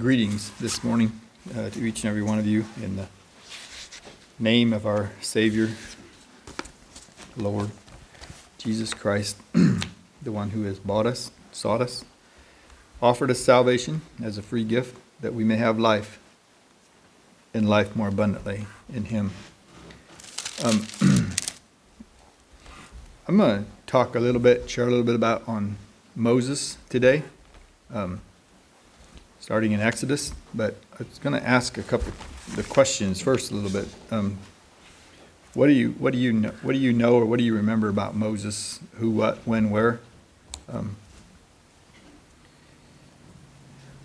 greetings this morning uh, to each and every one of you in the name of our Savior, Lord Jesus Christ, the one who has bought us, sought us, offered us salvation as a free gift that we may have life and life more abundantly in Him. Um, I'm going to talk a little bit, share a little bit about on Moses today. Um, starting in Exodus, but I was going to ask a couple the questions first a little bit. Um, what do you what do you know what do you know or what do you remember about Moses? Who, what, when, where? Um,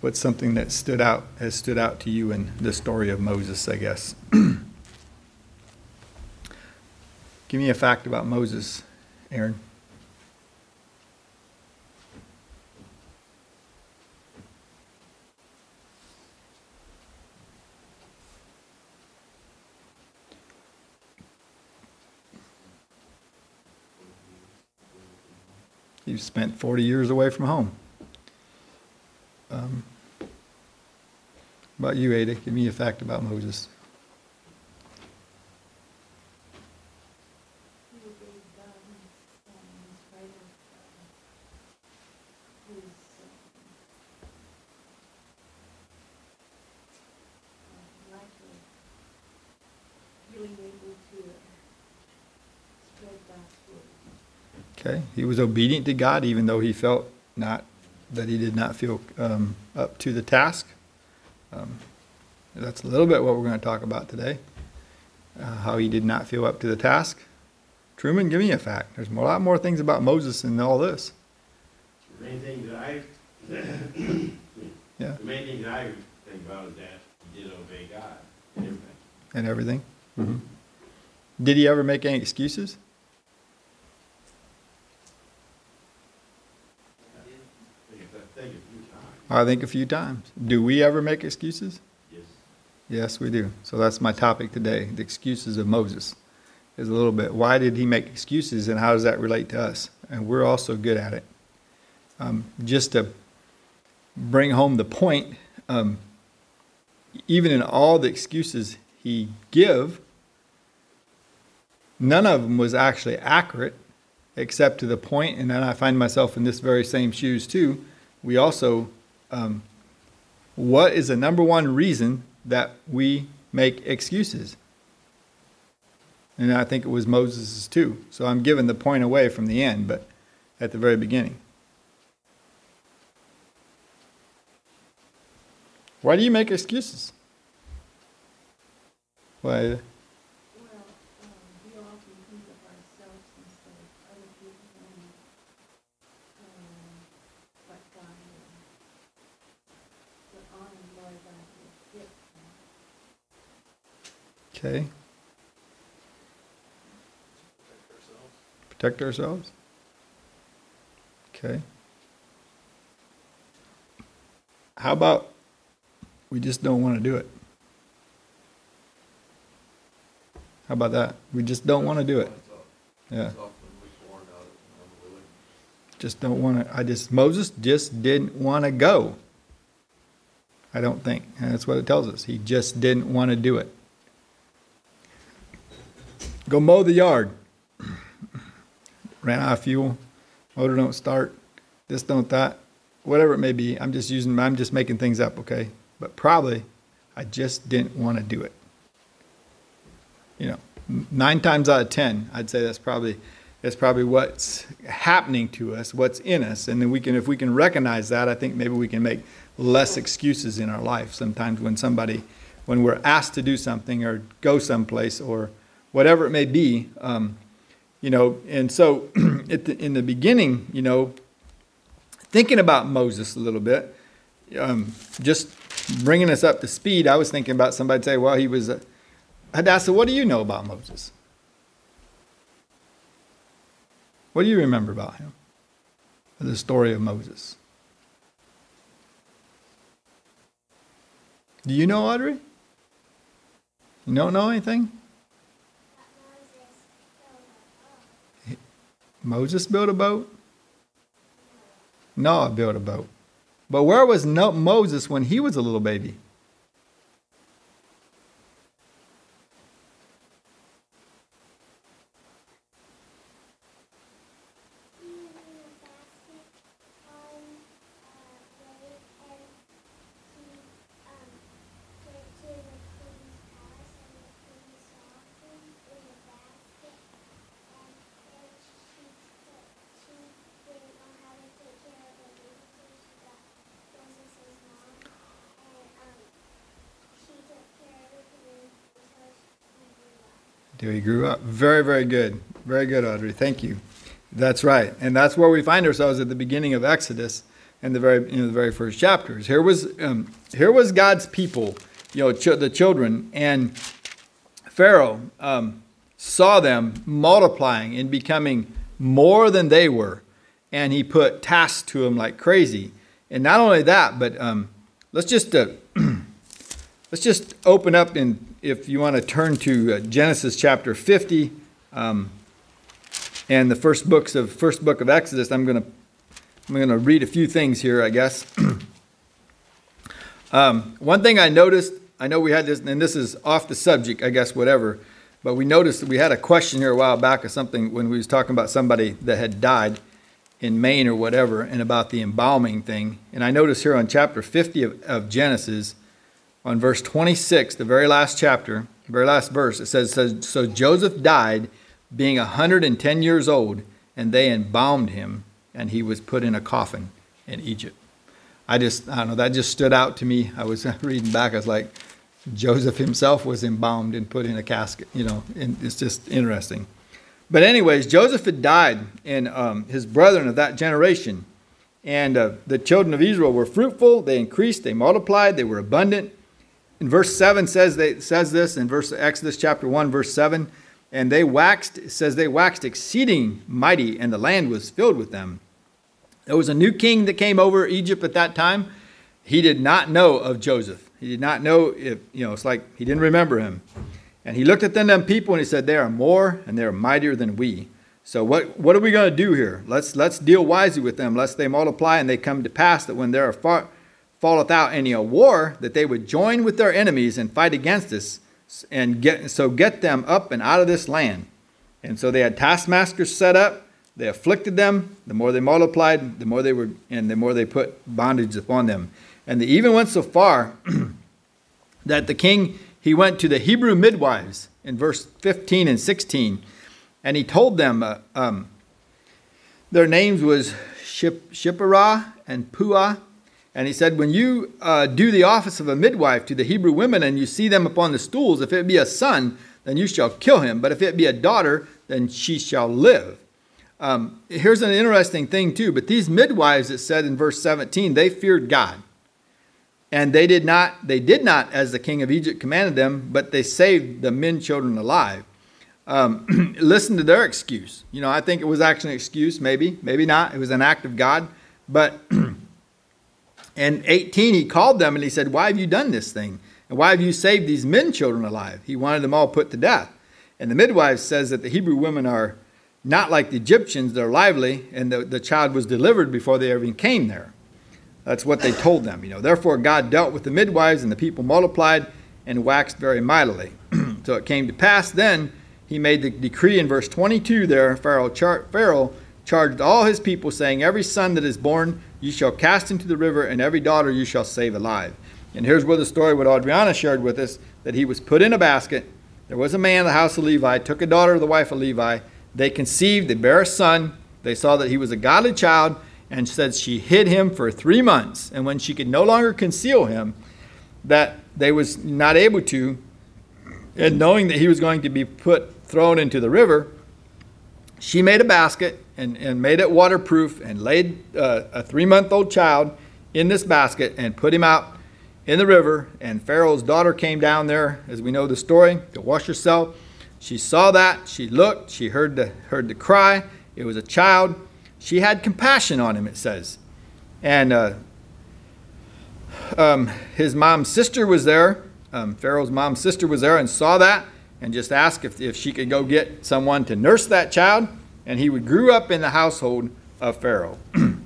what's something that stood out has stood out to you in the story of Moses? I guess. Give me a fact about Moses, Aaron. You spent 40 years away from home. Um, about you, Ada, give me a fact about Moses. Okay, he was obedient to God even though he felt not that he did not feel um, up to the task. Um, that's a little bit what we're going to talk about today. Uh, how he did not feel up to the task. Truman, give me a fact. There's a lot more things about Moses than all this. The main thing that I, Yeah, the main thing that I think about is that he did obey God in everything. and everything. Did he ever make any excuses? I think, I think a few times, I think a few times. Do we ever make excuses? yes. Yes, we do. So that's my topic today the excuses of Moses. Is a little bit why did he make excuses and how does that relate to us? And we're also good at it. Um, just to bring home the point, um, even in all the excuses he give, none of them was actually accurate except to the point, and then I find myself in this very same shoes too. We also um, what is the number one reason that we make excuses? And I think it was Moses' too. So I'm giving the point away from the end, but at the very beginning. Why do you make excuses? Why? Well, um, we often think of ourselves instead of other people and, um, what God will, the honor Lord God will give them. Okay. Protect ourselves? Okay. How about we just don't want to do it? How about that? We just don't want to do it. Yeah. Just don't want to. I just, Moses just didn't want to go. I don't think. And that's what it tells us. He just didn't want to do it. Go mow the yard. Ran out of fuel. Motor don't start. This don't that. Whatever it may be. I'm just using, I'm just making things up, okay? But probably I just didn't want to do it. You know, nine times out of ten, I'd say that's probably that's probably what's happening to us, what's in us, and then we can, if we can recognize that, I think maybe we can make less excuses in our life. Sometimes when somebody, when we're asked to do something or go someplace or whatever it may be, um, you know. And so, the, in the beginning, you know, thinking about Moses a little bit, um, just bringing us up to speed, I was thinking about somebody say, well, he was. A, Hadassah, what do you know about Moses? What do you remember about him? The story of Moses. Do you know Audrey? You don't know anything? Moses built a boat? Noah built a boat. But where was Moses when he was a little baby? Grew up. Very, very good. Very good, Audrey. Thank you. That's right. And that's where we find ourselves at the beginning of Exodus and the very, you know, the very first chapters. Here was, um, here was God's people, you know, ch- the children, and Pharaoh um, saw them multiplying and becoming more than they were, and he put tasks to them like crazy. And not only that, but um, let's just uh, let's just open up in if you want to turn to uh, Genesis chapter 50 um, and the first books of first book of Exodus. I'm going to I'm going to read a few things here, I guess. um, one thing I noticed, I know we had this, and this is off the subject, I guess, whatever, but we noticed that we had a question here a while back of something when we was talking about somebody that had died in Maine or whatever, and about the embalming thing. And I noticed here on chapter 50 of, of Genesis, on verse 26, the very last chapter, very last verse, it says, says So Joseph died being 110 years old, and they embalmed him, and he was put in a coffin in Egypt. I just, I don't know, that just stood out to me. I was reading back, I was like, Joseph himself was embalmed and put in a casket, you know, and it's just interesting. But, anyways, Joseph had died, and um, his brethren of that generation, and uh, the children of Israel were fruitful, they increased, they multiplied, they were abundant. In verse 7 says, they, says this, in verse Exodus chapter 1, verse 7, and they waxed, says they waxed exceeding mighty, and the land was filled with them. There was a new king that came over Egypt at that time. He did not know of Joseph. He did not know if, you know, it's like he didn't remember him. And he looked at them, them people and he said, They are more and they are mightier than we. So what, what are we going to do here? Let's, let's deal wisely with them, lest they multiply and they come to pass that when there are far, falleth out any a war, that they would join with their enemies and fight against us, and get so get them up and out of this land. And so they had taskmasters set up. They afflicted them. The more they multiplied, the more they were, and the more they put bondage upon them. And they even went so far that the king he went to the Hebrew midwives in verse 15 and 16, and he told them uh, um, their names was Ship, Shiphrah and Puah. And he said, When you uh, do the office of a midwife to the Hebrew women and you see them upon the stools, if it be a son, then you shall kill him. But if it be a daughter, then she shall live. Um, here's an interesting thing, too. But these midwives, it said in verse 17, they feared God. And they did not, they did not, as the king of Egypt commanded them, but they saved the men children alive. Um, listen to their excuse. You know, I think it was actually an excuse, maybe, maybe not. It was an act of God. But in 18, he called them and he said, Why have you done this thing? And why have you saved these men children alive? He wanted them all put to death. And the midwife says that the Hebrew women are not like the Egyptians, they're lively, and the, the child was delivered before they even came there. That's what they told them. You know, therefore God dealt with the midwives, and the people multiplied and waxed very mightily. so it came to pass then he made the decree in verse 22 there. Pharaoh, char- Pharaoh charged all his people, saying, Every son that is born you shall cast into the river, and every daughter you shall save alive. And here's where the story what Adriana shared with us that he was put in a basket. There was a man in the house of Levi, took a daughter of the wife of Levi. They conceived, they bare a son. They saw that he was a godly child, and said she hid him for three months. And when she could no longer conceal him, that they was not able to, and knowing that he was going to be put thrown into the river, she made a basket and, and made it waterproof and laid uh, a three month old child in this basket and put him out in the river. And Pharaoh's daughter came down there, as we know the story, to wash herself. She saw that. She looked. She heard the, heard the cry. It was a child. She had compassion on him, it says. And uh, um, his mom's sister was there. Um, Pharaoh's mom's sister was there and saw that and just ask if, if she could go get someone to nurse that child. And he would grew up in the household of Pharaoh.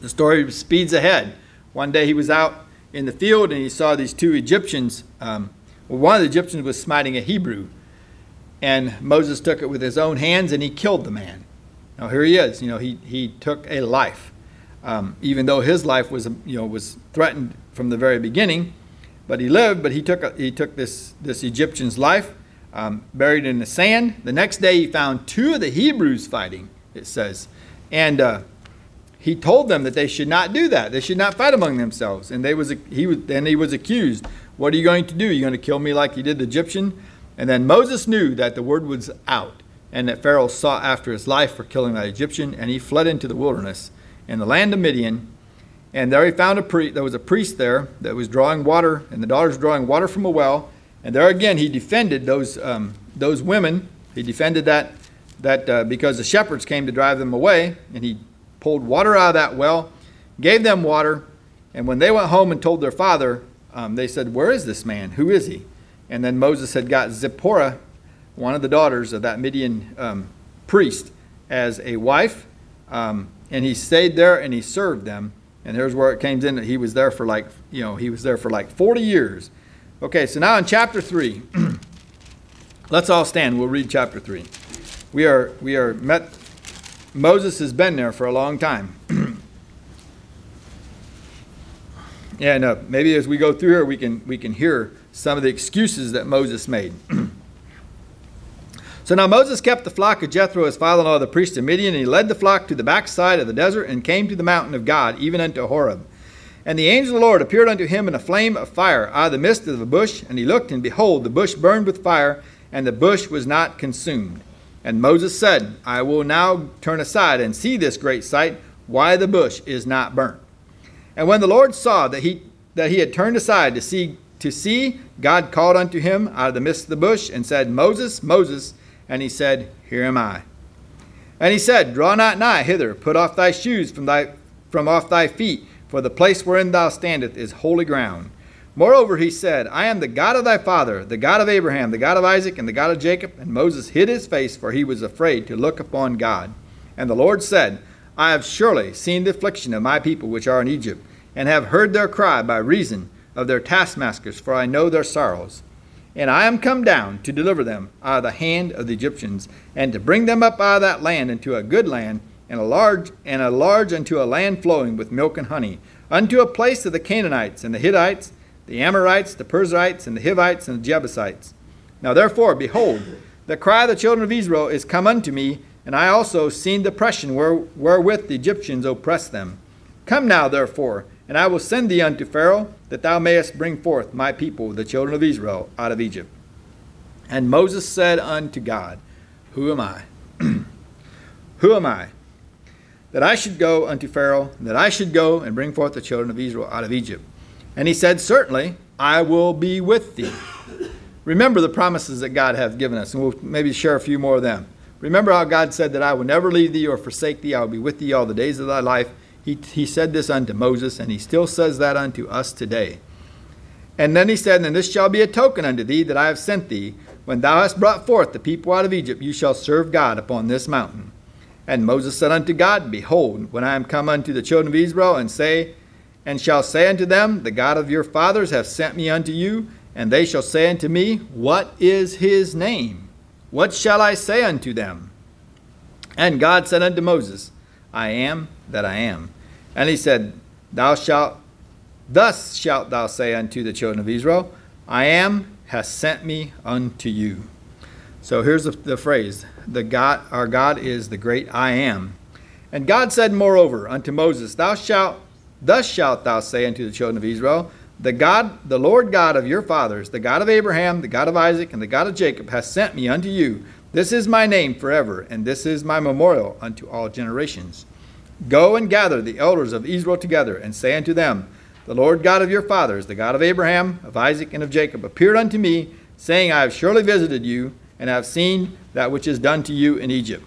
The story speeds ahead. One day he was out in the field and he saw these two Egyptians. Um, well, one of the Egyptians was smiting a Hebrew, and Moses took it with his own hands and he killed the man. Now here he is. You know, he he took a life, um, even though his life was you know was threatened from the very beginning, but he lived. But he took a, he took this this Egyptian's life, um, buried in the sand. The next day he found two of the Hebrews fighting. It says, and. Uh, he told them that they should not do that. They should not fight among themselves. And they was he was then he was accused. What are you going to do? Are you going to kill me like you did the Egyptian? And then Moses knew that the word was out, and that Pharaoh sought after his life for killing that Egyptian, and he fled into the wilderness in the land of Midian. And there he found a priest. There was a priest there that was drawing water, and the daughters were drawing water from a well. And there again, he defended those um, those women. He defended that that uh, because the shepherds came to drive them away, and he pulled water out of that well, gave them water, and when they went home and told their father, um, they said, Where is this man? Who is he? And then Moses had got Zipporah, one of the daughters of that Midian um, priest, as a wife, um, and he stayed there and he served them. And here's where it came in that he was there for like, you know, he was there for like 40 years. Okay, so now in chapter 3, let's all stand. We'll read chapter 3. We are, we are met Moses has been there for a long time. and uh, maybe as we go through here, we can, we can hear some of the excuses that Moses made. so now Moses kept the flock of Jethro, his father in law, the priest of Midian, and he led the flock to the backside of the desert and came to the mountain of God, even unto Horeb. And the angel of the Lord appeared unto him in a flame of fire out of the midst of a bush, and he looked, and behold, the bush burned with fire, and the bush was not consumed. And Moses said, I will now turn aside and see this great sight, why the bush is not burnt. And when the Lord saw that he that he had turned aside to see to see, God called unto him out of the midst of the bush and said, Moses, Moses, and he said, Here am I. And he said, Draw not nigh hither, put off thy shoes from thy from off thy feet, for the place wherein thou standest is holy ground. Moreover, he said, I am the God of thy father, the God of Abraham, the God of Isaac, and the God of Jacob. And Moses hid his face, for he was afraid to look upon God. And the Lord said, I have surely seen the affliction of my people which are in Egypt, and have heard their cry by reason of their taskmasters, for I know their sorrows. And I am come down to deliver them out of the hand of the Egyptians, and to bring them up out of that land into a good land, and a large and a large unto a land flowing with milk and honey, unto a place of the Canaanites and the Hittites the Amorites, the Perizzites, and the Hivites, and the Jebusites. Now therefore, behold, the cry of the children of Israel is come unto me, and I also seen the oppression where, wherewith the Egyptians oppress them. Come now, therefore, and I will send thee unto Pharaoh, that thou mayest bring forth my people, the children of Israel, out of Egypt. And Moses said unto God, Who am I? Who am I? That I should go unto Pharaoh, that I should go and bring forth the children of Israel out of Egypt. And he said, Certainly, I will be with thee. Remember the promises that God hath given us, and we'll maybe share a few more of them. Remember how God said that I will never leave thee or forsake thee, I will be with thee all the days of thy life. He, he said this unto Moses, and he still says that unto us today. And then he said, And this shall be a token unto thee that I have sent thee. When thou hast brought forth the people out of Egypt, you shall serve God upon this mountain. And Moses said unto God, Behold, when I am come unto the children of Israel, and say, and shall say unto them, The God of your fathers hath sent me unto you. And they shall say unto me, What is his name? What shall I say unto them? And God said unto Moses, I am that I am. And he said, Thou shalt, thus shalt thou say unto the children of Israel, I am has sent me unto you. So here's the, the phrase: the God, our God is the great I am. And God said, moreover, unto Moses, Thou shalt Thus shalt thou say unto the children of Israel, The God, the Lord God of your fathers, the God of Abraham, the God of Isaac, and the God of Jacob, hath sent me unto you. This is my name forever, and this is my memorial unto all generations. Go and gather the elders of Israel together, and say unto them, The Lord God of your fathers, the God of Abraham, of Isaac, and of Jacob, appeared unto me, saying, I have surely visited you, and I have seen that which is done to you in Egypt.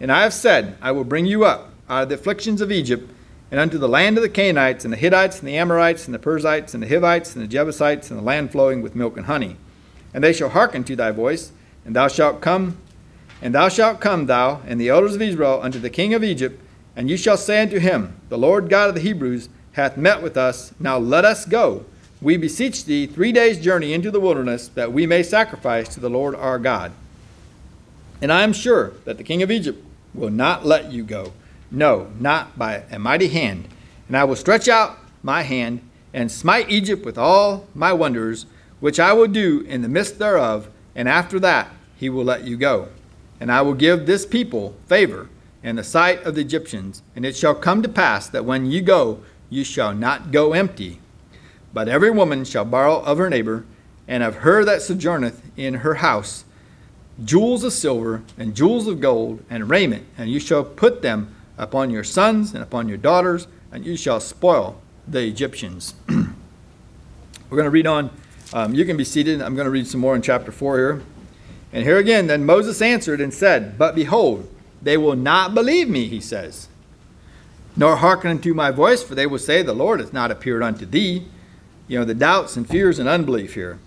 And I have said, I will bring you up out of the afflictions of Egypt and unto the land of the Canaanites, and the Hittites, and the Amorites, and the Perizzites, and the Hivites, and the Jebusites, and the land flowing with milk and honey. And they shall hearken to thy voice, and thou shalt come, and thou shalt come, thou and the elders of Israel, unto the king of Egypt, And you shall say unto him, The Lord God of the Hebrews hath met with us. Now let us go. We beseech thee three days' journey into the wilderness, that we may sacrifice to the Lord our God. And I am sure that the king of Egypt will not let you go. No, not by a mighty hand. And I will stretch out my hand and smite Egypt with all my wonders, which I will do in the midst thereof. And after that he will let you go. And I will give this people favor in the sight of the Egyptians. And it shall come to pass that when ye go, you shall not go empty. But every woman shall borrow of her neighbor, and of her that sojourneth in her house, jewels of silver, and jewels of gold, and raiment, and you shall put them upon your sons and upon your daughters, and you shall spoil the Egyptians. We're going to read on. Um, you can be seated. I'm going to read some more in chapter 4 here. And here again, then Moses answered and said, But behold, they will not believe me, he says, nor hearken unto my voice, for they will say, The Lord hath not appeared unto thee. You know, the doubts and fears and unbelief here.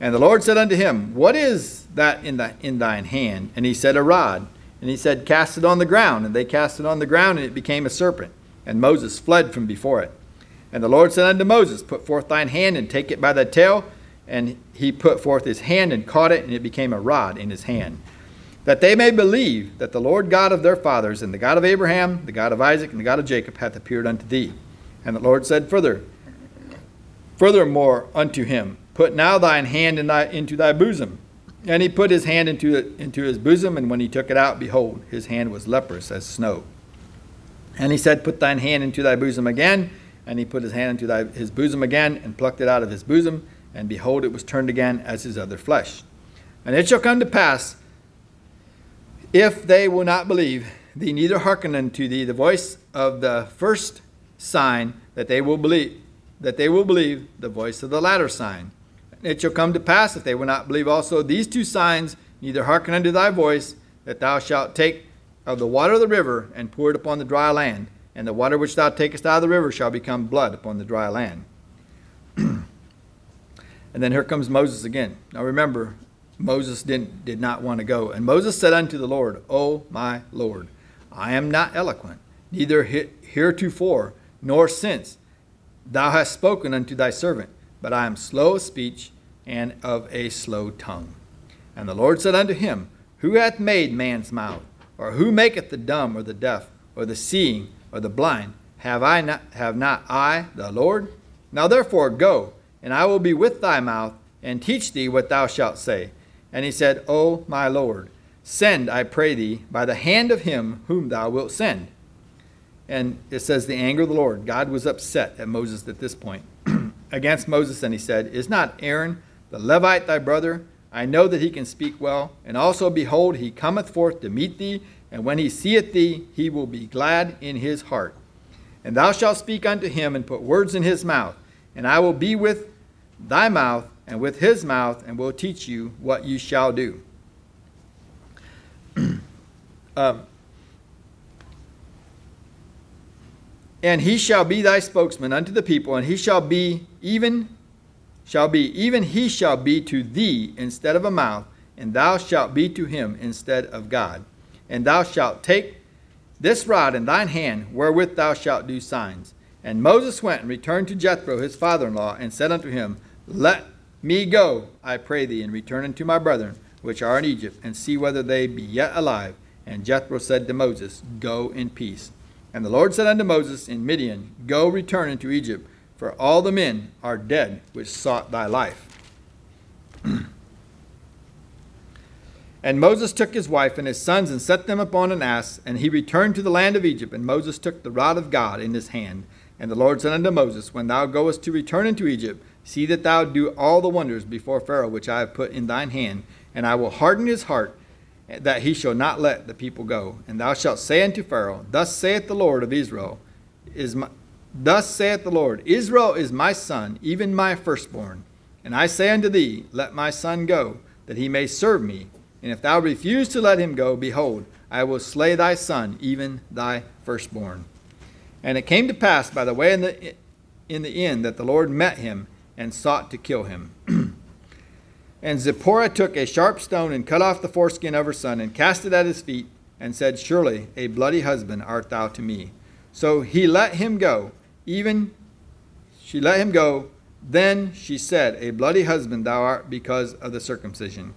And the Lord said unto him, What is that in, in thine hand? And he said, A rod. And he said, Cast it on the ground. And they cast it on the ground, and it became a serpent. And Moses fled from before it. And the Lord said unto Moses, Put forth thine hand and take it by the tail. And he put forth his hand and caught it, and it became a rod in his hand. That they may believe that the Lord God of their fathers, and the God of Abraham, the God of Isaac, and the God of Jacob, hath appeared unto thee. And the Lord said further, Furthermore unto him, Put now thine hand in thy, into thy bosom. And he put his hand into, it, into his bosom, and when he took it out, behold, his hand was leprous as snow. And he said, Put thine hand into thy bosom again. And he put his hand into thy, his bosom again, and plucked it out of his bosom, and behold, it was turned again as his other flesh. And it shall come to pass, if they will not believe thee, neither hearken unto thee the voice of the first sign, that they will believe, that they will believe the voice of the latter sign. It shall come to pass, if they will not believe also these two signs, neither hearken unto thy voice, that thou shalt take of the water of the river and pour it upon the dry land, and the water which thou takest out of the river shall become blood upon the dry land. and then here comes Moses again. Now remember, Moses didn't, did not want to go. And Moses said unto the Lord, O my Lord, I am not eloquent, neither heretofore nor since thou hast spoken unto thy servant, but I am slow of speech and of a slow tongue. And the Lord said unto him, Who hath made man's mouth? Or who maketh the dumb or the deaf or the seeing or the blind? Have I not have not I the Lord? Now therefore go, and I will be with thy mouth, and teach thee what thou shalt say. And he said, O my Lord, send, I pray thee, by the hand of him whom thou wilt send. And it says, the anger of the Lord. God was upset at Moses at this point against Moses, and he said, Is not Aaron the Levite thy brother? I know that he can speak well. And also, behold, he cometh forth to meet thee, and when he seeth thee, he will be glad in his heart. And thou shalt speak unto him, and put words in his mouth, and I will be with thy mouth and with his mouth, and will teach you what you shall do. um, and he shall be thy spokesman unto the people, and he shall be even shall be even he shall be to thee instead of a mouth, and thou shalt be to him instead of God. And thou shalt take this rod in thine hand, wherewith thou shalt do signs. And Moses went and returned to Jethro his father in law, and said unto him, Let me go, I pray thee, and return unto my brethren which are in Egypt, and see whether they be yet alive. And Jethro said to Moses, Go in peace. And the Lord said unto Moses in Midian, Go return into Egypt, for all the men are dead which sought thy life. and Moses took his wife and his sons and set them upon an ass, and he returned to the land of Egypt. And Moses took the rod of God in his hand. And the Lord said unto Moses, When thou goest to return into Egypt, See that thou do all the wonders before Pharaoh which I have put in thine hand, and I will harden his heart, eh, that he shall not let the people go. And thou shalt say unto Pharaoh, Thus saith the Lord of Israel, is my, Thus saith the Lord, Israel is my son, even my firstborn. And I say unto thee, Let my son go, that he may serve me. And if thou refuse to let him go, behold, I will slay thy son, even thy firstborn. And it came to pass by the way in the, in the end that the Lord met him and sought to kill him. and Zipporah took a sharp stone and cut off the foreskin of her son and cast it at his feet. and said, Surely a bloody husband art thou to me. So he let him go, even she let him go. Then she said, A bloody husband thou art because of the circumcision.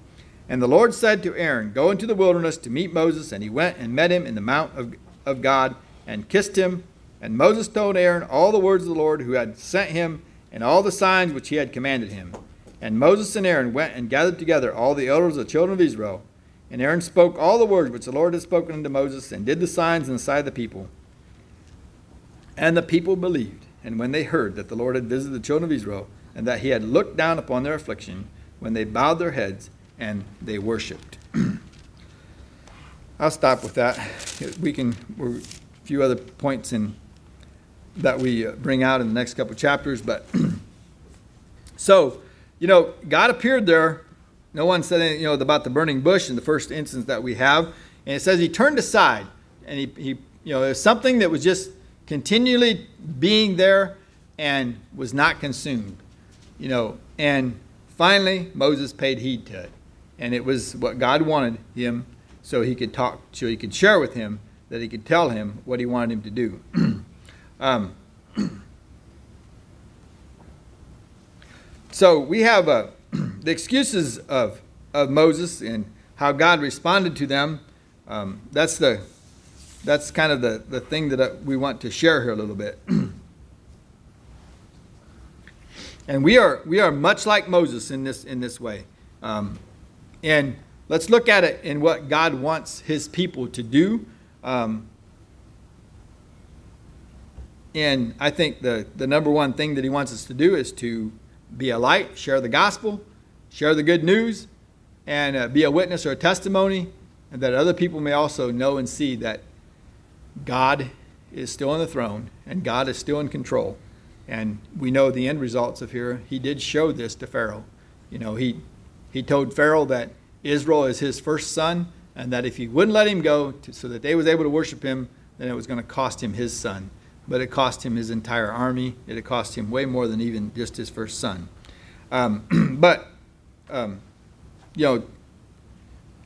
And the Lord said to Aaron, Go into the wilderness to meet Moses. And he went and met him in the mount of, of God and kissed him. And Moses told Aaron all the words of the Lord who had sent him and all the signs which he had commanded him. And Moses and Aaron went and gathered together all the elders of the children of Israel. And Aaron spoke all the words which the Lord had spoken unto Moses, and did the signs in the sight of the people. And the people believed. And when they heard that the Lord had visited the children of Israel, and that he had looked down upon their affliction, when they bowed their heads and they worshipped. I'll stop with that. We can, a few other points in that we uh, bring out in the next couple chapters, but so, you know, God appeared there. No one said anything, you know, about the burning bush in the first instance that we have. And it says he turned aside and he, he you know, there's something that was just continually being there and was not consumed, you know, and finally Moses paid heed to it. And it was what God wanted him so he could talk, so he could share with him, that he could tell him what he wanted him to do. um, so we have uh, the excuses of, of Moses and how God responded to them. Um, that's the that's kind of the, the thing that uh, we want to share here a little bit. and we are we are much like Moses in this in this way. Um, and let's look at it in what God wants His people to do. Um, and I think the, the number one thing that He wants us to do is to be a light, share the gospel, share the good news, and uh, be a witness or a testimony, and that other people may also know and see that God is still on the throne and God is still in control. And we know the end results of here. He did show this to Pharaoh. You know, he he told Pharaoh that Israel is his first son, and that if he wouldn't let him go to, so that they was able to worship him, then it was going to cost him his son. But it cost him his entire army. It cost him way more than even just his first son. Um, but, um, you know,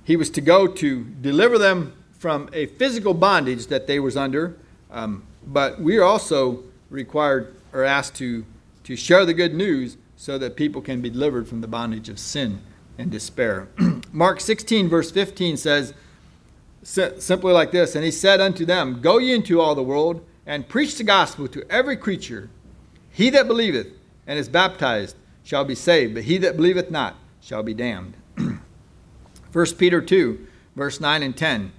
he was to go to deliver them from a physical bondage that they was under. Um, but we are also required or asked to, to share the good news so that people can be delivered from the bondage of sin and despair. Mark 16, verse 15 says, simply like this And he said unto them, Go ye into all the world, and preach the gospel to every creature. He that believeth and is baptized shall be saved, but he that believeth not shall be damned. 1 Peter 2, verse 9 and 10,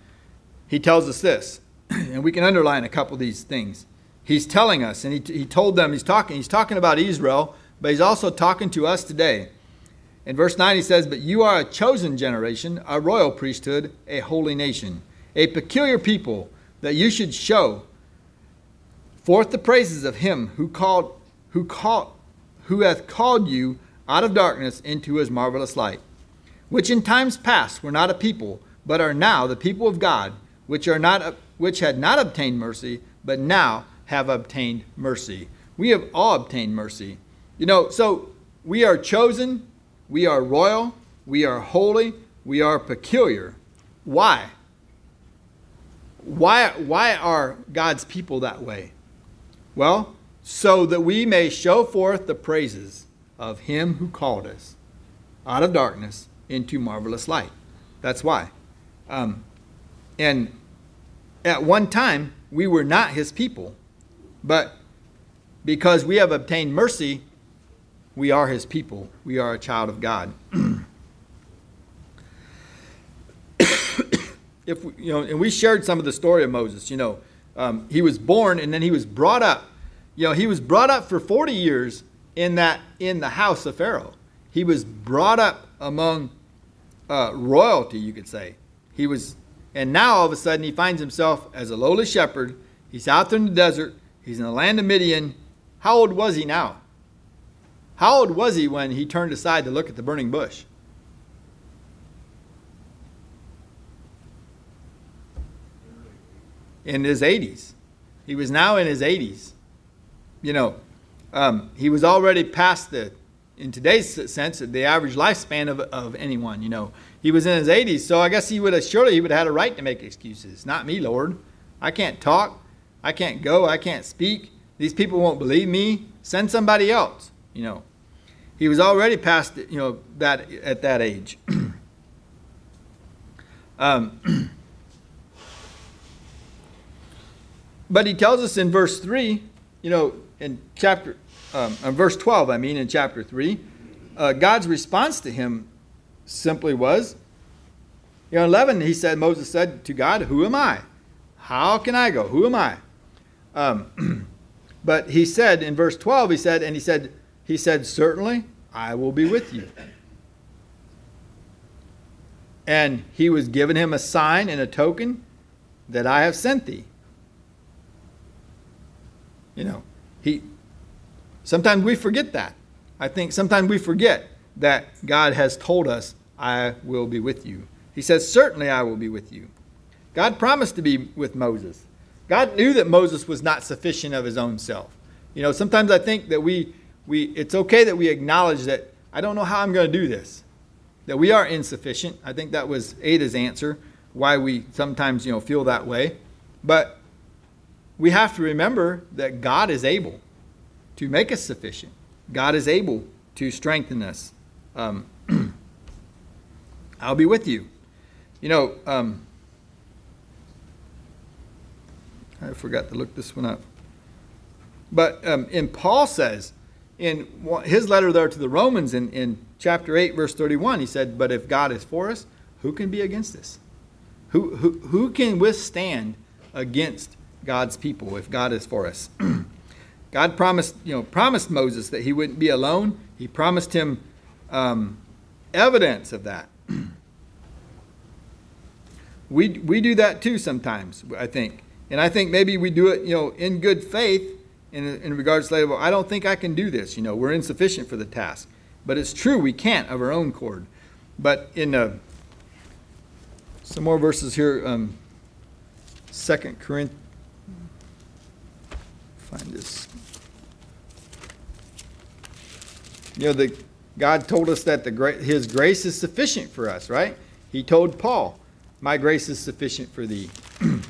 he tells us this, and we can underline a couple of these things. He's telling us, and he, he told them, he's talking, he's talking about Israel, but he's also talking to us today. In verse 9, he says, But you are a chosen generation, a royal priesthood, a holy nation, a peculiar people, that you should show forth the praises of him who called, who called, who hath called you out of darkness into his marvelous light, which in times past were not a people, but are now the people of God, which are not which had not obtained mercy, but now have obtained mercy. We have all obtained mercy. You know, so we are chosen we are royal, we are holy, we are peculiar. Why? Why, why are God's people that way? Well, so that we may show forth the praises of Him who called us out of darkness into marvelous light. That's why. Um, and at one time, we were not His people, but because we have obtained mercy, we are his people. We are a child of God. if we, you know, and we shared some of the story of Moses. You know, um, he was born and then he was brought up. You know, he was brought up for 40 years in that in the house of Pharaoh. He was brought up among uh, royalty, you could say. He was, and now all of a sudden he finds himself as a lowly shepherd. He's out there in the desert. He's in the land of Midian. How old was he now? How old was he when he turned aside to look at the burning bush? In his 80s. He was now in his 80s. You know, um, he was already past the, in today's sense, the average lifespan of, of anyone. You know, he was in his 80s, so I guess he would have surely he would have had a right to make excuses. Not me, Lord. I can't talk. I can't go. I can't speak. These people won't believe me. Send somebody else. You know, he was already past you know that at that age. um, but he tells us in verse three, you know, in chapter, um, in verse twelve, I mean, in chapter three, uh, God's response to him simply was, you know, eleven. He said, Moses said to God, "Who am I? How can I go? Who am I?" Um, but he said in verse twelve, he said, and he said, he said, certainly I will be with you. And he was given him a sign and a token that I have sent thee. You know, he sometimes we forget that. I think sometimes we forget that God has told us, I will be with you. He says, Certainly I will be with you. God promised to be with Moses. God knew that Moses was not sufficient of his own self. You know, sometimes I think that we, we it's okay that we acknowledge that I don't know how I'm going to do this, that we are insufficient. I think that was Ada's answer, why we sometimes, you know, feel that way. But we have to remember that God is able to make us sufficient. God is able to strengthen us. Um, I'll be with you. You know, um, I forgot to look this one up. But um, Paul says in his letter there to the Romans in, in chapter 8, verse 31, he said, But if God is for us, who can be against us? Who, who, who can withstand against God's people if God is for us? God promised, you know, promised Moses that he wouldn't be alone. He promised him um, evidence of that. we, we do that too sometimes, I think. And I think maybe we do it, you know, in good faith in, in regards to, well, I don't think I can do this. You know, we're insufficient for the task. But it's true, we can't of our own cord. But in uh, some more verses here, um, 2 Corinthians, find this. You know, the, God told us that the His grace is sufficient for us, right? He told Paul, My grace is sufficient for thee.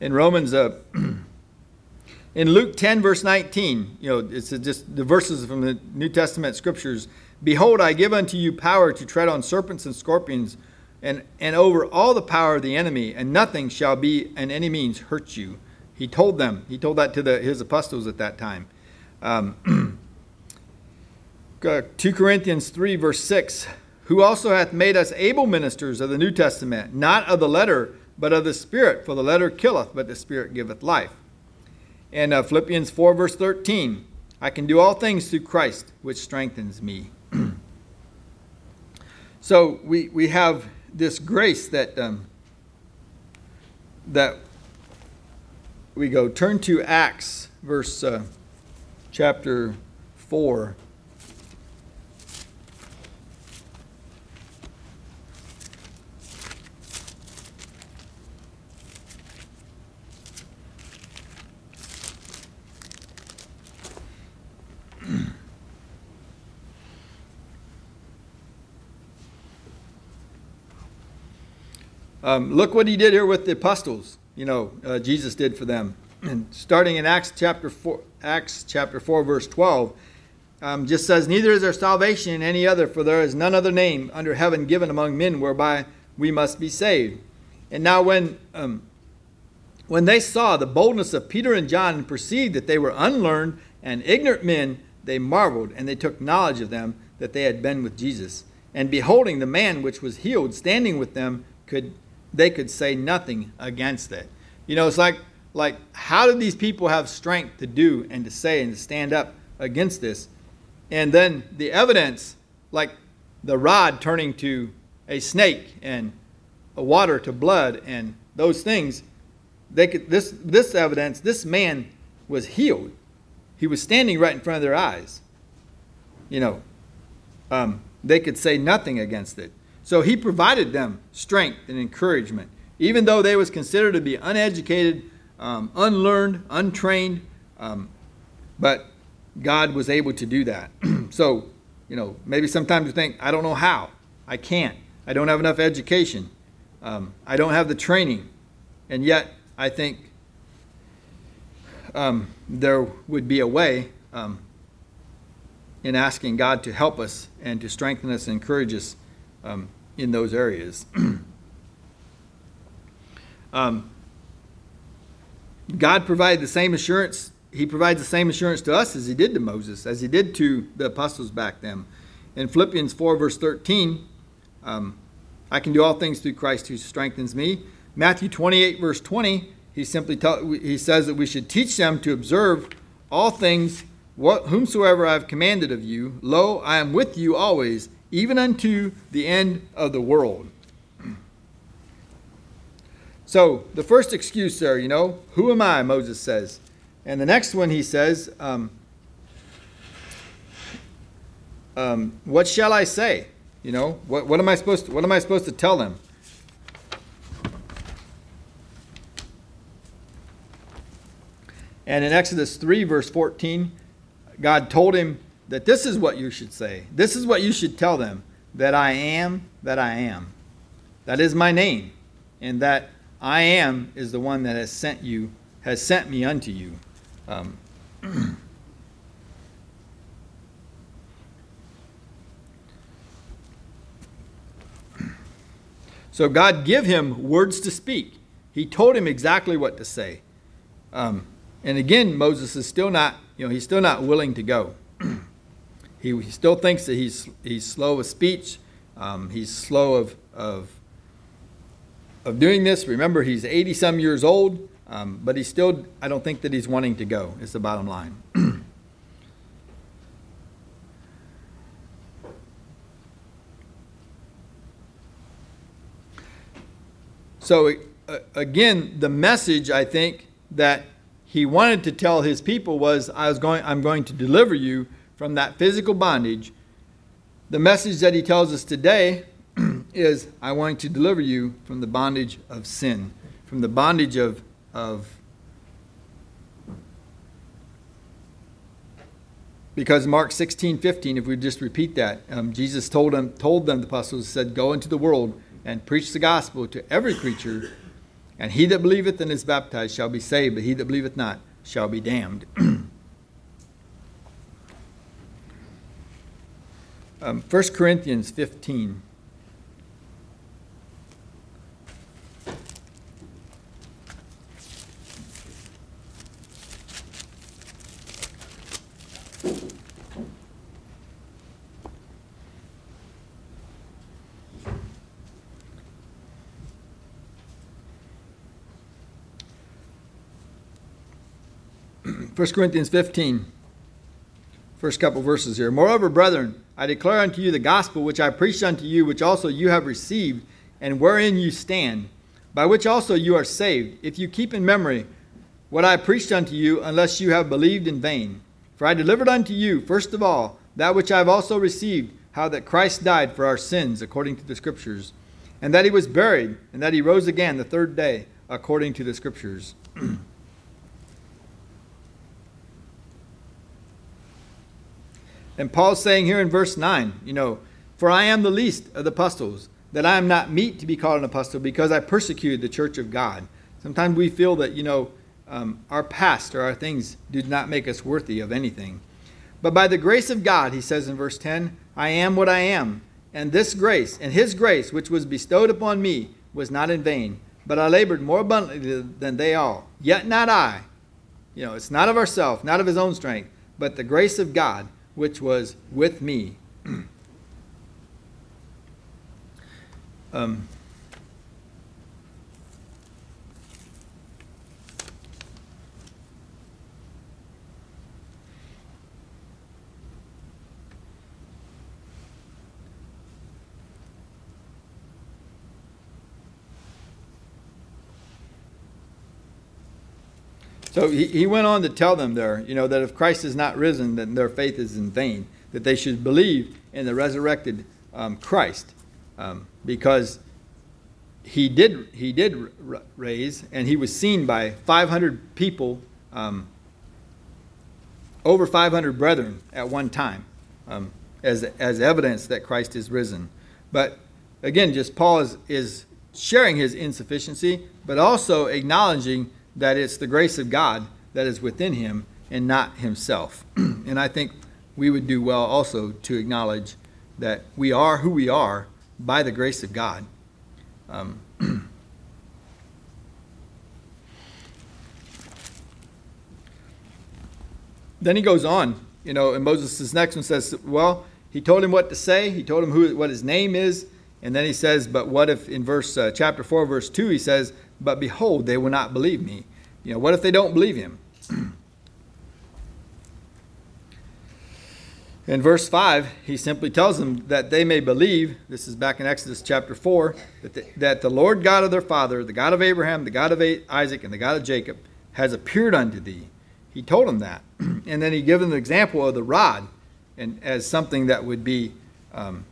in Romans, uh, in Luke 10, verse 19, you know, it's just the verses from the New Testament scriptures. Behold, I give unto you power to tread on serpents and scorpions and, and over all the power of the enemy, and nothing shall be in any means hurt you. He told them, he told that to the, his apostles at that time. Um, 2 Corinthians 3, verse 6 Who also hath made us able ministers of the New Testament, not of the letter, but of the Spirit, for the letter killeth, but the Spirit giveth life. And uh, Philippians 4, verse 13 I can do all things through Christ, which strengthens me. so we, we have this grace that, um, that we go. Turn to Acts, verse uh, chapter 4. Um, look what he did here with the apostles. You know, uh, Jesus did for them. And starting in Acts chapter four, Acts chapter four, verse twelve, um, just says, "Neither is there salvation in any other, for there is none other name under heaven given among men whereby we must be saved." And now, when um, when they saw the boldness of Peter and John and perceived that they were unlearned and ignorant men, they marveled, and they took knowledge of them that they had been with Jesus. And beholding the man which was healed standing with them, could they could say nothing against it. You know, it's like like how did these people have strength to do and to say and to stand up against this? And then the evidence, like the rod turning to a snake and a water to blood and those things, they could this this evidence, this man was healed. He was standing right in front of their eyes. You know, um, they could say nothing against it. So he provided them strength and encouragement, even though they was considered to be uneducated, um, unlearned, untrained. Um, but God was able to do that. so, you know, maybe sometimes you think, I don't know how. I can't. I don't have enough education. Um, I don't have the training. And yet, I think um, there would be a way um, in asking God to help us and to strengthen us and encourage us um, in those areas. um, God provided the same assurance. He provides the same assurance to us as he did to Moses, as he did to the apostles back then. In Philippians 4, verse 13, um, I can do all things through Christ who strengthens me. Matthew 28, verse 20, he simply tell, he says that we should teach them to observe all things what, whomsoever I have commanded of you. Lo, I am with you always, even unto the end of the world. So the first excuse there, you know, who am I? Moses says, and the next one he says, um, um, what shall I say? You know, what, what am I supposed to, what am I supposed to tell them? And in Exodus 3, verse 14, God told him that this is what you should say. This is what you should tell them that I am that I am. That is my name. And that I am is the one that has sent you, has sent me unto you. Um, so God give him words to speak. He told him exactly what to say. Um, and again, Moses is still not, you know, he's still not willing to go. he, he still thinks that he's, he's slow of speech. Um, he's slow of, of, of doing this. Remember, he's 80 some years old, um, but he's still, I don't think that he's wanting to go, is the bottom line. so, uh, again, the message I think that he wanted to tell his people was I was going I'm going to deliver you from that physical bondage. The message that he tells us today is I want to deliver you from the bondage of sin, from the bondage of of because Mark 16, 15, if we just repeat that, um, Jesus told them, told them, the apostles said, Go into the world and preach the gospel to every creature. And he that believeth and is baptized shall be saved, but he that believeth not shall be damned. um, 1 Corinthians 15. First Corinthians 15, first couple verses here. Moreover, brethren, I declare unto you the gospel which I preached unto you, which also you have received, and wherein you stand, by which also you are saved, if you keep in memory what I preached unto you, unless you have believed in vain. For I delivered unto you, first of all, that which I have also received, how that Christ died for our sins, according to the Scriptures, and that he was buried, and that he rose again the third day, according to the Scriptures. And Paul's saying here in verse 9, you know, for I am the least of the apostles, that I am not meet to be called an apostle because I persecuted the church of God. Sometimes we feel that, you know, um, our past or our things do not make us worthy of anything. But by the grace of God, he says in verse 10, I am what I am. And this grace, and his grace, which was bestowed upon me, was not in vain. But I labored more abundantly than they all. Yet not I. You know, it's not of ourselves, not of his own strength, but the grace of God which was with me. um, So he, he went on to tell them there, you know, that if Christ is not risen, then their faith is in vain, that they should believe in the resurrected um, Christ. um, because he did he did r- raise, and he was seen by 500 people, um, over 500 brethren at one time, um, as as evidence that Christ is risen. But again, just Paul is, is sharing his insufficiency, but also acknowledging that it's the grace of God that is within him and not himself. and I think we would do well also to acknowledge that we are who we are by the grace of God. Um, then he goes on, you know, and Moses' next one says, well, he told him what to say, he told him who, what his name is, and then he says, but what if in verse uh, chapter 4, verse 2, he says, but behold, they will not believe me. You know, what if they don't believe him? In verse 5, he simply tells them that they may believe, this is back in Exodus chapter 4, that the, that the Lord God of their father, the God of Abraham, the God of Isaac, and the God of Jacob, has appeared unto thee. He told them that. and then he gave them the example of the rod and as something that would be um,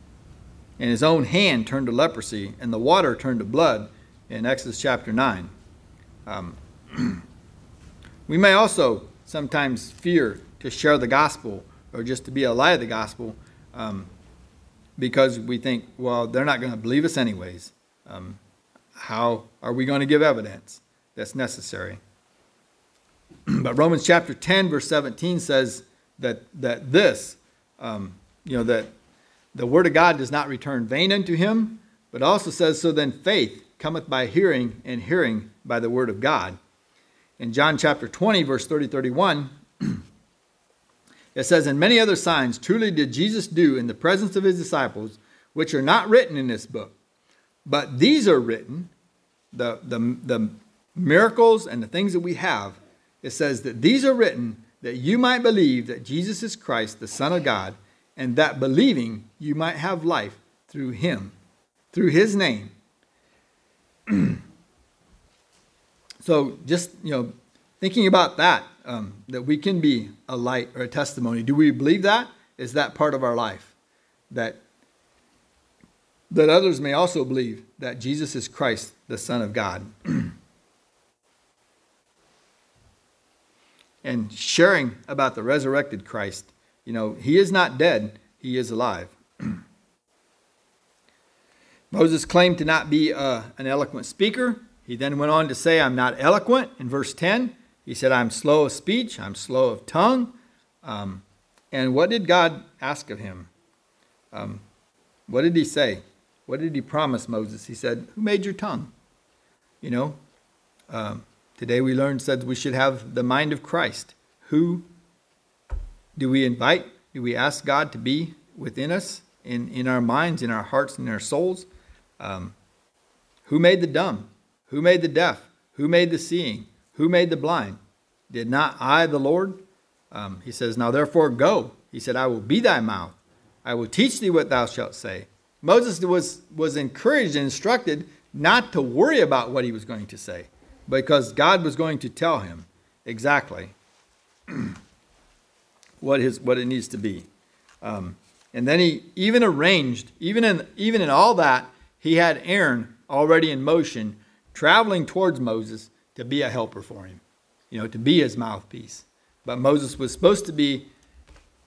in his own hand turned to leprosy and the water turned to blood in Exodus chapter 9. Um, we may also sometimes fear to share the gospel or just to be a light of the gospel um, because we think, well, they're not going to believe us anyways. Um, how are we going to give evidence that's necessary? but Romans chapter 10, verse 17 says that, that this, um, you know, that the word of God does not return vain unto him, but also says, so then faith cometh by hearing, and hearing by the word of God. In John chapter 20, verse 30 31, it says, And many other signs truly did Jesus do in the presence of his disciples, which are not written in this book. But these are written, the, the, the miracles and the things that we have. It says that these are written that you might believe that Jesus is Christ, the Son of God, and that believing you might have life through him, through his name. so just, you know, thinking about that, um, that we can be a light or a testimony. Do we believe that? Is that part of our life? That that others may also believe that Jesus is Christ, the Son of God. and sharing about the resurrected Christ. You know, he is not dead, he is alive. Moses claimed to not be uh, an eloquent speaker. He then went on to say, I'm not eloquent in verse 10. He said, I'm slow of speech, I'm slow of tongue. Um, and what did God ask of him? Um, what did he say? What did he promise Moses? He said, Who made your tongue? You know, um, today we learned that we should have the mind of Christ. Who do we invite? Do we ask God to be within us, in, in our minds, in our hearts, in our souls? Um, who made the dumb? Who made the deaf? Who made the seeing? Who made the blind? Did not I, the Lord? Um, he says, Now therefore go. He said, I will be thy mouth. I will teach thee what thou shalt say. Moses was, was encouraged and instructed not to worry about what he was going to say, because God was going to tell him exactly what, his, what it needs to be. Um, and then he even arranged, even in, even in all that, he had Aaron already in motion, traveling towards Moses to be a helper for him, you know, to be his mouthpiece. But Moses was supposed to be,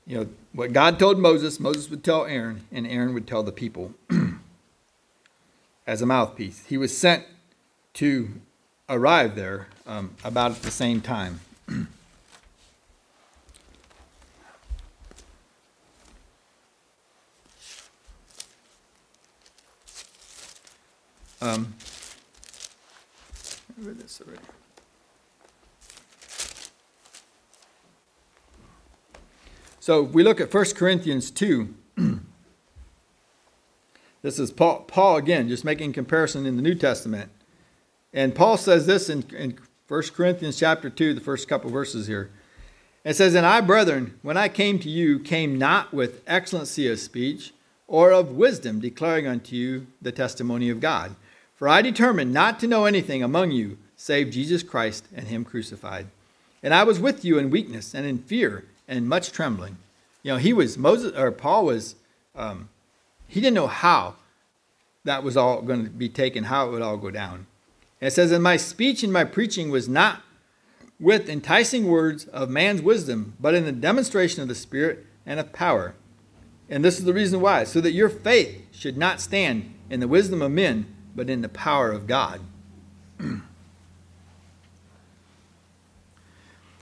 you know, what God told Moses, Moses would tell Aaron, and Aaron would tell the people as a mouthpiece. He was sent to arrive there um, about at the same time. um, I read this already. So we look at 1 Corinthians 2. this is Paul, Paul again, just making comparison in the New Testament. And Paul says this in, in 1 Corinthians chapter 2, the first couple verses here. It says, And I, brethren, when I came to you, came not with excellency of speech or of wisdom, declaring unto you the testimony of God. For I determined not to know anything among you save Jesus Christ and Him crucified. And I was with you in weakness and in fear and much trembling. You know, he was Moses or Paul was. Um, he didn't know how that was all going to be taken, how it would all go down. And it says, And my speech and my preaching was not with enticing words of man's wisdom, but in the demonstration of the Spirit and of power. And this is the reason why, so that your faith should not stand in the wisdom of men, but in the power of God.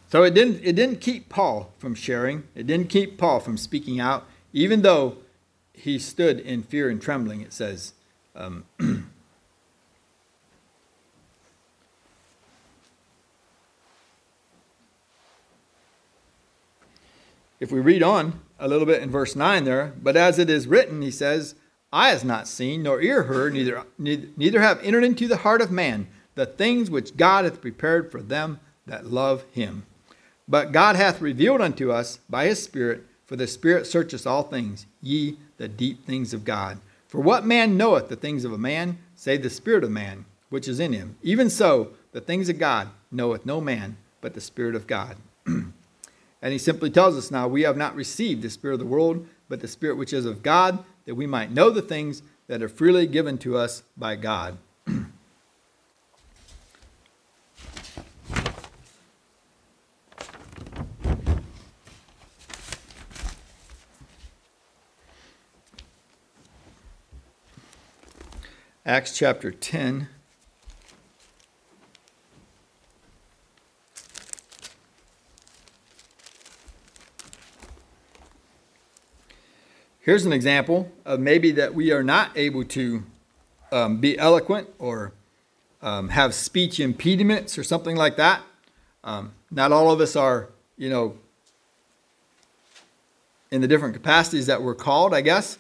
so it didn't, it didn't keep Paul from sharing, it didn't keep Paul from speaking out, even though he stood in fear and trembling, it says. Um, if we read on a little bit in verse 9 there, but as it is written, he says, Eye has not seen, nor ear heard, neither, neither have entered into the heart of man the things which God hath prepared for them that love him. But God hath revealed unto us by his Spirit, for the Spirit searcheth all things, ye the deep things of God. For what man knoweth the things of a man, save the Spirit of man, which is in him? Even so, the things of God knoweth no man, but the Spirit of God. and he simply tells us now, we have not received the Spirit of the world, but the Spirit which is of God, that we might know the things that are freely given to us by God. Acts chapter 10. Here's an example of maybe that we are not able to um, be eloquent or um, have speech impediments or something like that. Um, not all of us are, you know, in the different capacities that we're called, I guess.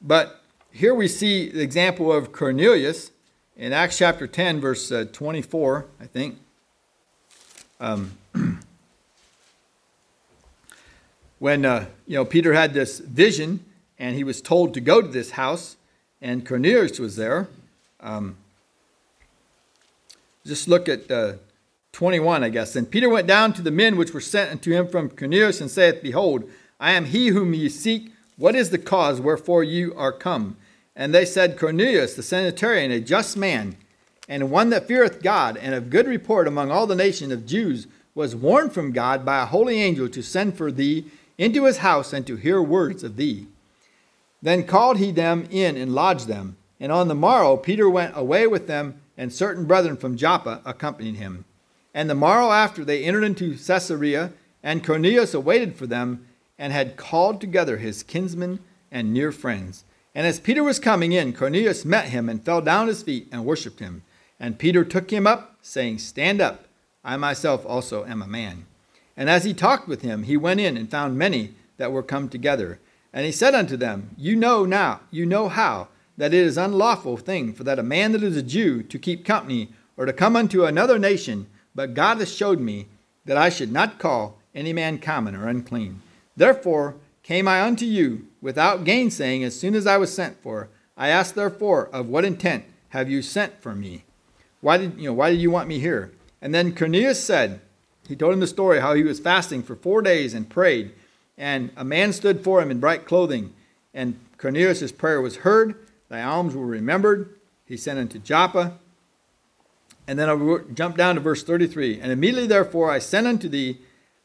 But here we see the example of Cornelius in Acts chapter 10, verse uh, 24, I think. Um, when uh, you know Peter had this vision and he was told to go to this house, and Cornelius was there. Um, just look at uh, 21, I guess. And Peter went down to the men which were sent unto him from Cornelius and saith, Behold, I am he whom ye seek. What is the cause wherefore you are come? And they said, Cornelius, the centurion, a just man, and one that feareth God, and of good report among all the nation of Jews, was warned from God by a holy angel to send for thee into his house and to hear words of thee. Then called he them in and lodged them. And on the morrow Peter went away with them, and certain brethren from Joppa accompanied him. And the morrow after they entered into Caesarea, and Cornelius awaited for them, and had called together his kinsmen and near friends. And as Peter was coming in, Cornelius met him and fell down at his feet and worshipped him. And Peter took him up, saying, Stand up, I myself also am a man. And as he talked with him, he went in and found many that were come together. And he said unto them, You know now, you know how, that it is unlawful thing for that a man that is a Jew to keep company or to come unto another nation, but God has showed me that I should not call any man common or unclean. Therefore came I unto you without gainsaying as soon as I was sent for. I asked therefore, of what intent have you sent for me? Why did you know why did you want me here? And then Cornelius said, he told him the story how he was fasting for four days and prayed, and a man stood for him in bright clothing, and Cornelius' prayer was heard, thy alms were remembered. He sent unto Joppa. And then I jump down to verse 33. And immediately therefore I sent unto thee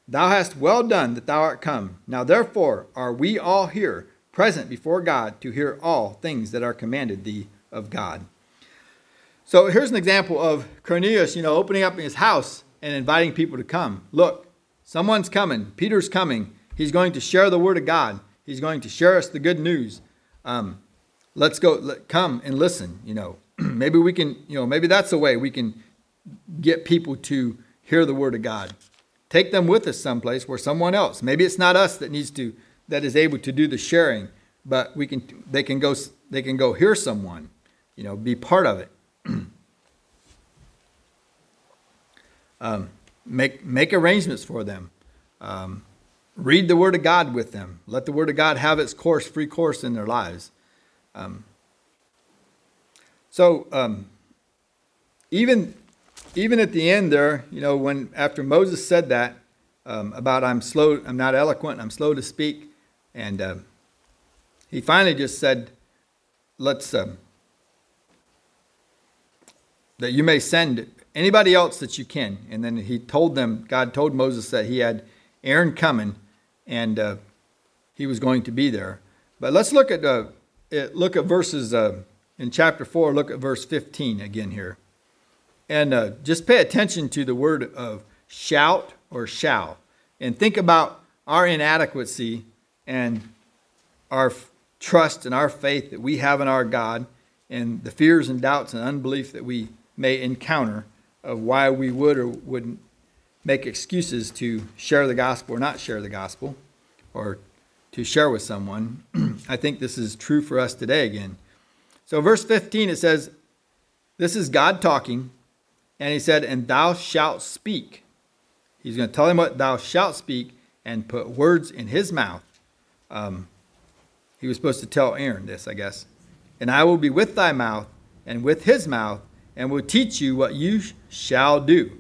Thou hast well done that thou art come. Now therefore are we all here, present before God, to hear all things that are commanded thee of God. So here's an example of Cornelius, you know, opening up his house and inviting people to come. Look, someone's coming. Peter's coming. He's going to share the word of God. He's going to share us the good news. Um, let's go. Let, come and listen. You know, maybe we can. You know, maybe that's a way we can get people to hear the word of God. Take them with us someplace where someone else, maybe it's not us that needs to, that is able to do the sharing, but we can, they can go, they can go hear someone, you know, be part of it. um, make, make arrangements for them. Um, read the Word of God with them. Let the Word of God have its course, free course in their lives. Um, so, um, even even at the end there, you know, when after Moses said that um, about I'm slow, I'm not eloquent, I'm slow to speak, and uh, he finally just said, "Let's uh, that you may send anybody else that you can. And then he told them, God told Moses that he had Aaron coming and uh, he was going to be there. But let's look at, uh, look at verses uh, in chapter 4, look at verse 15 again here. And uh, just pay attention to the word of shout or shall. And think about our inadequacy and our trust and our faith that we have in our God and the fears and doubts and unbelief that we may encounter of why we would or wouldn't make excuses to share the gospel or not share the gospel or to share with someone. I think this is true for us today again. So, verse 15, it says, This is God talking, and he said, And thou shalt speak. He's going to tell him what thou shalt speak and put words in his mouth. Um, he was supposed to tell Aaron this, I guess. And I will be with thy mouth and with his mouth, and will teach you what you sh- shall do.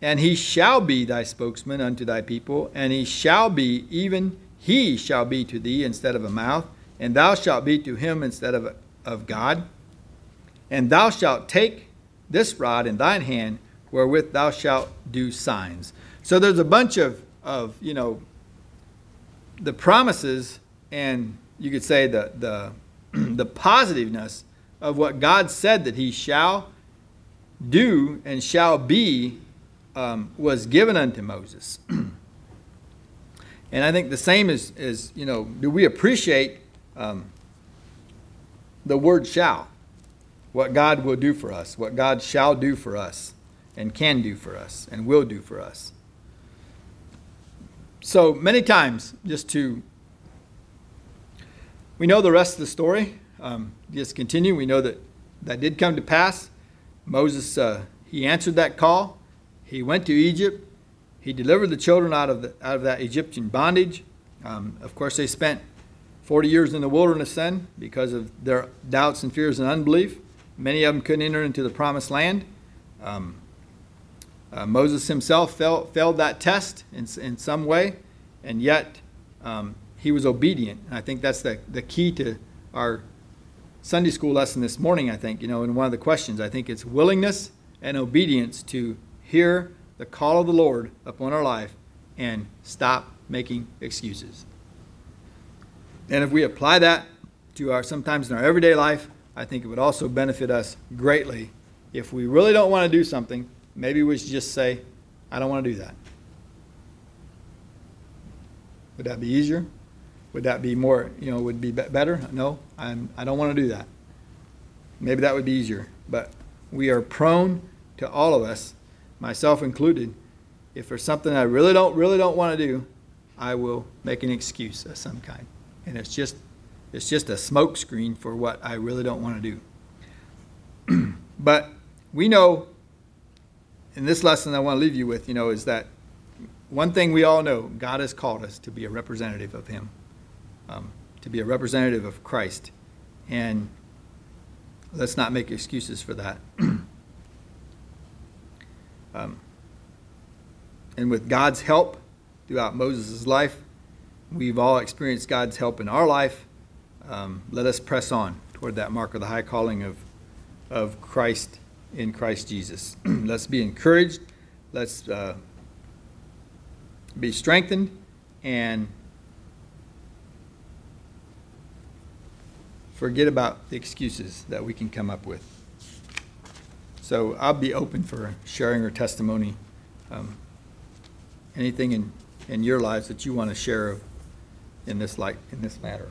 And he shall be thy spokesman unto thy people, and he shall be, even he shall be to thee instead of a mouth, and thou shalt be to him instead of, of God. And thou shalt take this rod in thine hand, wherewith thou shalt do signs. So there's a bunch of, of you know, the promises and you could say the, the, the positiveness of what God said that he shall do and shall be um, was given unto Moses. and I think the same is, is, you know, do we appreciate um, the word shall? What God will do for us, what God shall do for us, and can do for us, and will do for us. So many times, just to, we know the rest of the story. Um, just continue. We know that that did come to pass. Moses, uh, he answered that call. He went to Egypt. He delivered the children out of, the, out of that Egyptian bondage. Um, of course, they spent 40 years in the wilderness then because of their doubts and fears and unbelief. Many of them couldn't enter into the promised land. Um, uh, Moses himself failed, failed that test in, in some way, and yet um, he was obedient. And I think that's the, the key to our Sunday school lesson this morning, I think, you know, in one of the questions. I think it's willingness and obedience to hear the call of the Lord upon our life and stop making excuses. And if we apply that to our sometimes in our everyday life, I think it would also benefit us greatly. If we really don't want to do something, maybe we should just say, I don't want to do that. Would that be easier? Would that be more, you know, would be be- better? No, I'm, I don't want to do that. Maybe that would be easier. But we are prone to all of us, myself included, if there's something I really don't, really don't want to do, I will make an excuse of some kind. And it's just, it's just a smokescreen for what I really don't want to do. but we know, in this lesson I want to leave you with, you know, is that one thing we all know God has called us to be a representative of Him, um, to be a representative of Christ. And let's not make excuses for that. um, and with God's help throughout Moses' life, we've all experienced God's help in our life. Um, let us press on toward that mark of the high calling of, of Christ in Christ Jesus. let's be encouraged. Let's uh, be strengthened and forget about the excuses that we can come up with. So I'll be open for sharing or testimony. Um, anything in, in your lives that you want to share in this light, in this matter.